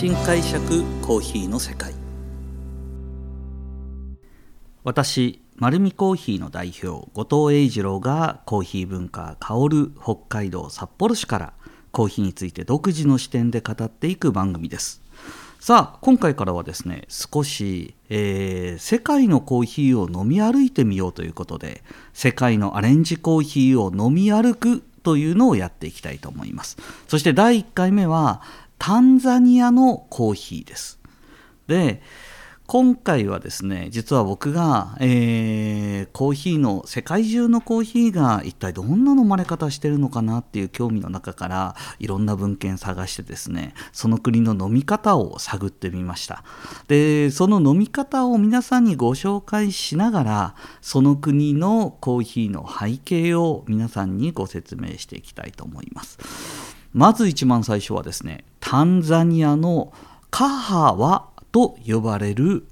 新解釈コーヒーの世界。私丸るコーヒーの代表後藤英二郎がコーヒー文化香る北海道札幌市からコーヒーについて独自の視点で語っていく番組です。さあ今回からはですね少し、えー、世界のコーヒーを飲み歩いてみようということで世界のアレンジコーヒーを飲み歩くというのをやっていきたいと思います。そして第1回目はタンザニアのコーヒーです。で今回はですね実は僕が、えー、コーヒーの世界中のコーヒーが一体どんな飲まれ方してるのかなっていう興味の中からいろんな文献探してですねその国の飲み方を探ってみました。でその飲み方を皆さんにご紹介しながらその国のコーヒーの背景を皆さんにご説明していきたいと思います。まず一番最初はですねタンザニアのカハワと呼ばれる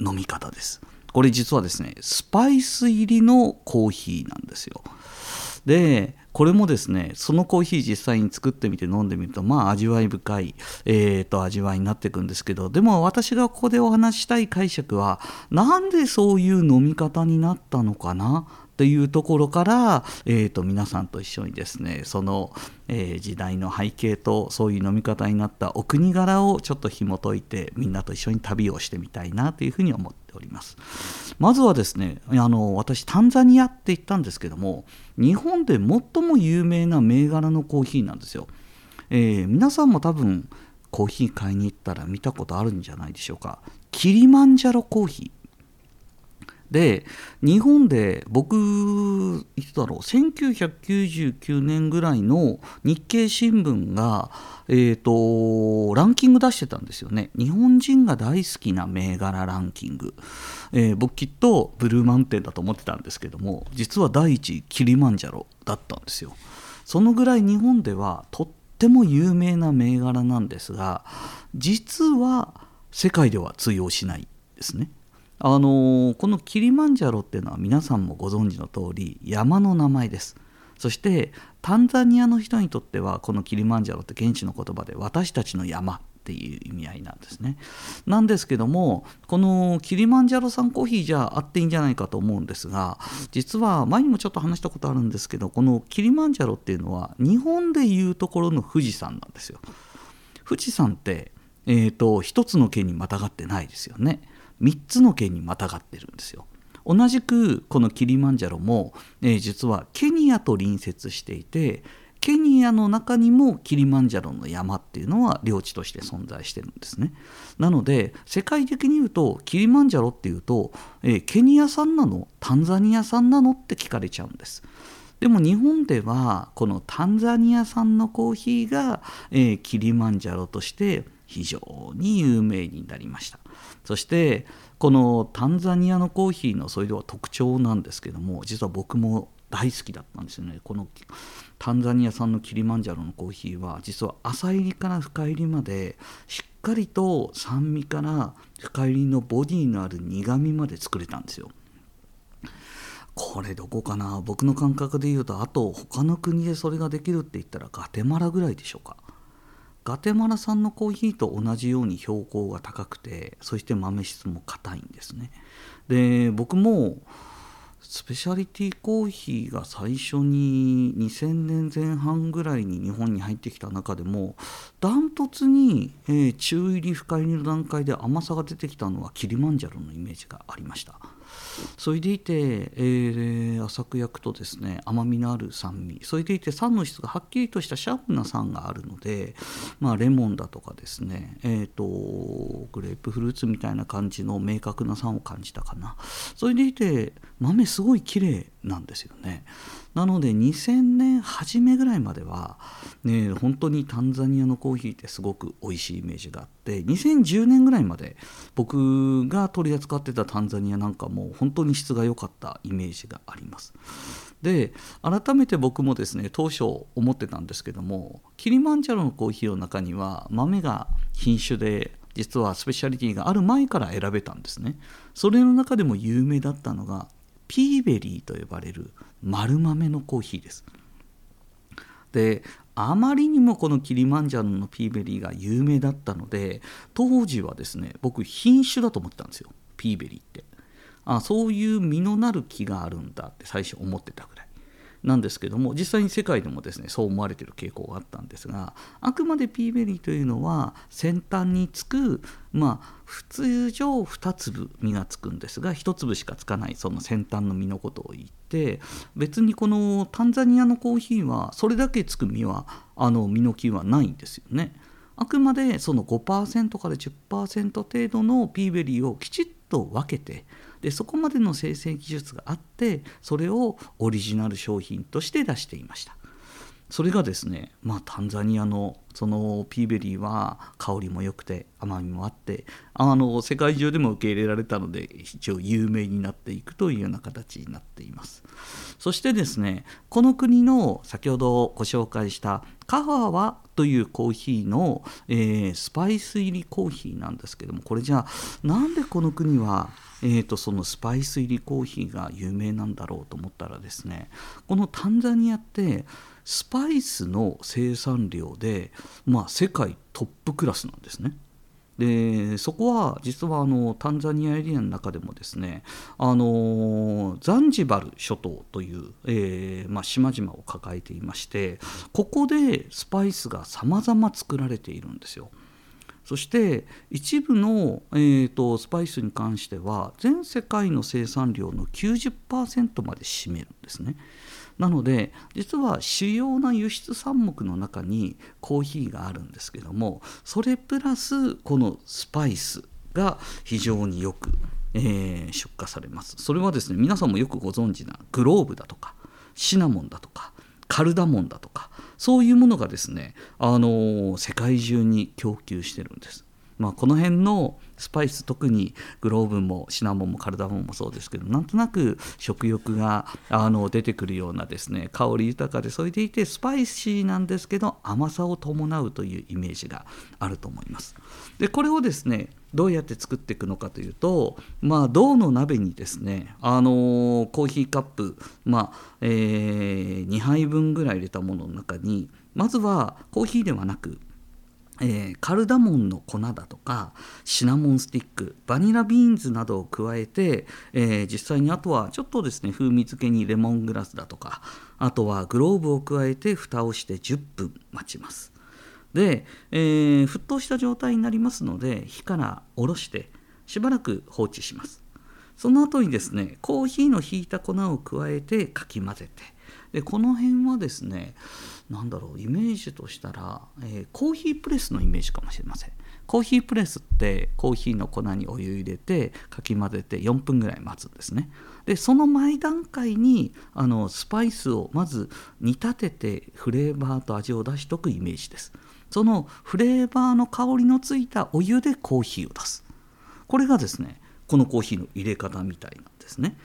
飲み方です。これ実はですねスパイス入りのコーヒーなんですよ。でこれもですねそのコーヒー実際に作ってみて飲んでみるとまあ味わい深い、えーと、味わいになっていくんですけどでも私がここでお話したい解釈はなんでそういう飲み方になったのかなというところから、えーと、皆さんと一緒にですねその、えー、時代の背景とそういう飲み方になったお国柄をちょっと紐解いてみんなと一緒に旅をしてみたいなというふうに思っております。まずはですねあの私タンザニアって言ったんですけども日本で最も有名な銘柄のコーヒーなんですよ、えー、皆さんも多分コーヒー買いに行ったら見たことあるんじゃないでしょうか。キリマンジャロコーヒー。で日本で僕いつだろう1999年ぐらいの日経新聞が、えーと、ランキング出してたんですよね。日本人が大好きな銘柄ランキング、えー、僕きっとブルーマウンテンだと思ってたんですけども実は第一キリマンジャロだったんですよ。そのぐらい日本ではとっても有名な銘柄なんですが実は世界では通用しないですね。あのこのキリマンジャロっていうのは皆さんもご存知の通り山の名前です。そしてタンザニアの人にとってはこのキリマンジャロって現地の言葉で私たちの山っていう意味合いなんですね。なんですけどもこのキリマンジャロ産コーヒーじゃあっていいんじゃないかと思うんですが実は前にもちょっと話したことあるんですけどこのキリマンジャロっていうのは日本でいうところの富士山なんですよ。富士山って、えーと、一つの県にまたがってないですよね。3つの県にまたがってるんですよ。同じくこのキリマンジャロも、えー、実はケニアと隣接していてケニアの中にもキリマンジャロの山っていうのは領地として存在してるんですね。なので世界的に言うとキリマンジャロっていうと、えー、ケニア産なの？タンザニア産なのって聞かれちゃうんです。でも日本ではこのタンザニア産のコーヒーが、えー、キリマンジャロとして非常に有名になりました。そしてこのタンザニアのコーヒーのそれでは特徴なんですけども実は僕も大好きだったんですよね。このタンザニア産のキリマンジャロのコーヒーは実は浅入りから深入りまでしっかりと酸味から深入りのボディのある苦みまで作れたんですよ。これどこかな？僕の感覚で言うとあと他の国でそれができるって言ったらガテマラぐらいでしょうか。ガテマラ産のコーヒーと同じように標高が高くてそして豆質も硬いんですね。で僕もスペシャリティコーヒーが最初に2000年前半ぐらいに日本に入ってきた中でもダントツに、えー、中入り深入りの段階で甘さが出てきたのはキリマンジャロのイメージがありました。それでいて、えー、浅く焼くとですね甘みのある酸味。それでいて酸の質がはっきりとしたシャープな酸があるので、まあ、レモンだとかですね、えーと、グレープフルーツみたいな感じの明確な酸を感じたかな。それでいて豆すごい綺麗なんですよねなので2000年初めぐらいまでは、ね、本当にタンザニアのコーヒーってすごく美味しいイメージがあって2010年ぐらいまで僕が取り扱ってたタンザニアなんかも本当に質が良かったイメージがあります。で改めて僕もですね当初思ってたんですけどもキリマンジャロのコーヒーの中には豆が品種で実はスペシャリティがある前から選べたんですねそれの中でも有名だったのがピーベリーと呼ばれる丸豆のコーヒーです。であまりにもこのキリマンジャロのピーベリーが有名だったので当時はですね僕品種だと思ってたんですよ。ピーベリーって。あそういう実のなる木があるんだって最初思ってたぐらい。なんですけども実際に世界でもですねそう思われている傾向があったんですがあくまでピーベリーというのは先端につくまあ普通上2粒実がつくんですが1粒しかつかないその先端の実のことを言って別にこのタンザニアのコーヒーはそれだけつく実はあの実の木はないんですよね。あくまでその5%から10%程度のピーベリーをきちっと分けてでそこまでの生成技術があってそれをオリジナル商品として出していました。それがですね、まあ、タンザニアのそのピーベリーは香りも良くて甘みもあってあの世界中でも受け入れられたので一応有名になっていくというような形になっています。そしてですねこの国の先ほどご紹介したカハワというコーヒーの、えー、スパイス入りコーヒーなんですけどもこれじゃあなんでこの国はえーと、そのスパイス入りコーヒーが有名なんだろうと思ったらですねこのタンザニアってスパイスの生産量で、まあ、世界トップクラスなんですね。でそこは実はあのタンザニアエリアの中でもですねあのザンジバル諸島という、えーまあ、島々を抱えていましてここでスパイスが様々作られているんですよ。そして一部の、えーと、スパイスに関しては全世界の生産量の90%まで占めるんですね。なので実は主要な輸出産目の中にコーヒーがあるんですけどもそれプラスこのスパイスが非常によく、えー、出荷されますそれはですね皆さんもよくご存知なグローブだとかシナモンだとかカルダモンだとかそういうものがですね、あの世界中に供給してるんです。まあ、この辺のスパイス特にグローブもシナモンもカルダモンもそうですけどなんとなく食欲があの出てくるようなですね香り豊かでそれでいてスパイシーなんですけど甘さを伴うというイメージがあると思います。でこれをですねどうやって作っていくのかというと、まあ、銅の鍋にですね、あのー、コーヒーカップ、まあえー、2杯分ぐらい入れたものの中にまずはコーヒーではなくえー、カルダモンの粉だとかシナモンスティックバニラビーンズなどを加えて、えー、実際にあとはちょっとですね風味付けにレモングラスだとかあとはクローブを加えて蓋をして10分待ちます。で、えー、沸騰した状態になりますので火から下ろしてしばらく放置します。その後にですねコーヒーのひいた粉を加えてかき混ぜてでこの辺はですね何だろうイメージとしたら、えー、コーヒープレスのイメージかもしれません。コーヒープレスってコーヒーの粉にお湯入れてかき混ぜて4分ぐらい待つんですね。でその前段階にあのスパイスをまず煮立ててフレーバーと味を出しとくイメージです。そのフレーバーの香りのついたお湯でコーヒーを出す。これがですねこのコーヒーの入れ方みたいなんですね。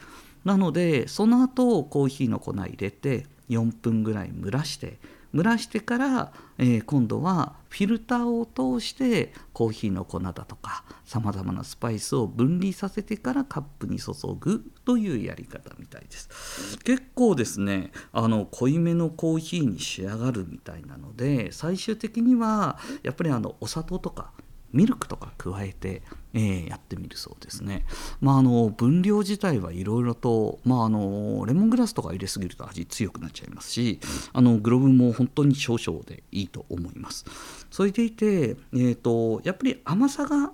なのでその後コーヒーの粉入れて4分ぐらい蒸らして蒸らしてから、えー、今度はフィルターを通してコーヒーの粉だとかさまざまなスパイスを分離させてからカップに注ぐというやり方みたいです。結構ですねあの濃いめのコーヒーに仕上がるみたいなので最終的にはやっぱりあのお砂糖とかミルクとか加えて、えー、やってみるそうですね。まあ、あの分量自体はいろいろと、まあ、あのレモングラスとか入れすぎると味強くなっちゃいますしあのクローブも本当に少々でいいと思います。それでいて、えーとやっぱり甘さが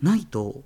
ないと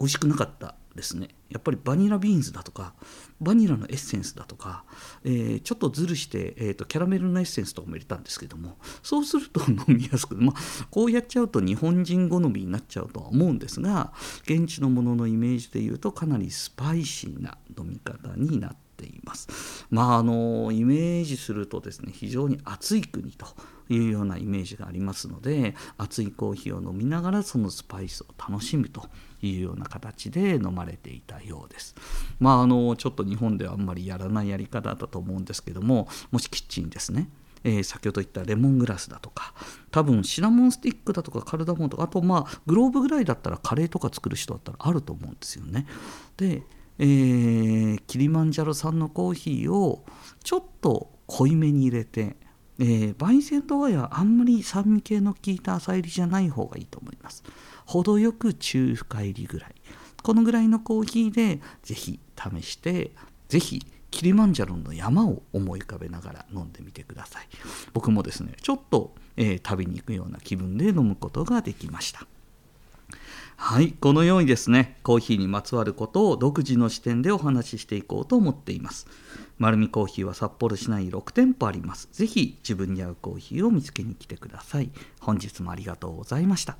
美味しくなかったですね。やっぱりバニラビーンズだとかバニラのエッセンスだとか、えー、ちょっとずるして、えーと、キャラメルのエッセンスとかも入れたんですけどもそうすると飲みやすく、まあ、こうやっちゃうと日本人好みになっちゃうとは思うんですが現地のもののイメージでいうとかなりスパイシーな飲み方になってています。まああのイメージするとですね非常に暑い国というようなイメージがありますので熱いコーヒーを飲みながらそのスパイスを楽しむというような形で飲まれていたようです。まああのちょっと日本ではあんまりやらないやり方だと思うんですけどももしキッチンですねえー、先ほど言ったレモングラスだとか多分シナモンスティックだとかカルダモンとかあとまあグローブぐらいだったらカレーとか作る人だったらあると思うんですよね。で、えー、キリマンジャロ産のコーヒーをちょっと濃いめに入れてええー、焙煎度合いはあんまり酸味系の効いた浅入りじゃない方がいいと思います。程よく中深入りぐらい。このぐらいのコーヒーでぜひ試してぜひキリマンジャロの山を思い浮かべながら飲んでみてください。僕もですねちょっと、えー、旅に行くような気分で飲むことができました。はいこのようにですねコーヒーにまつわることを独自の視点でお話ししていこうと思っています。丸見コーヒーは札幌市内6店舗あります。ぜひ自分に合うコーヒーを見つけに来てください。本日もありがとうございました。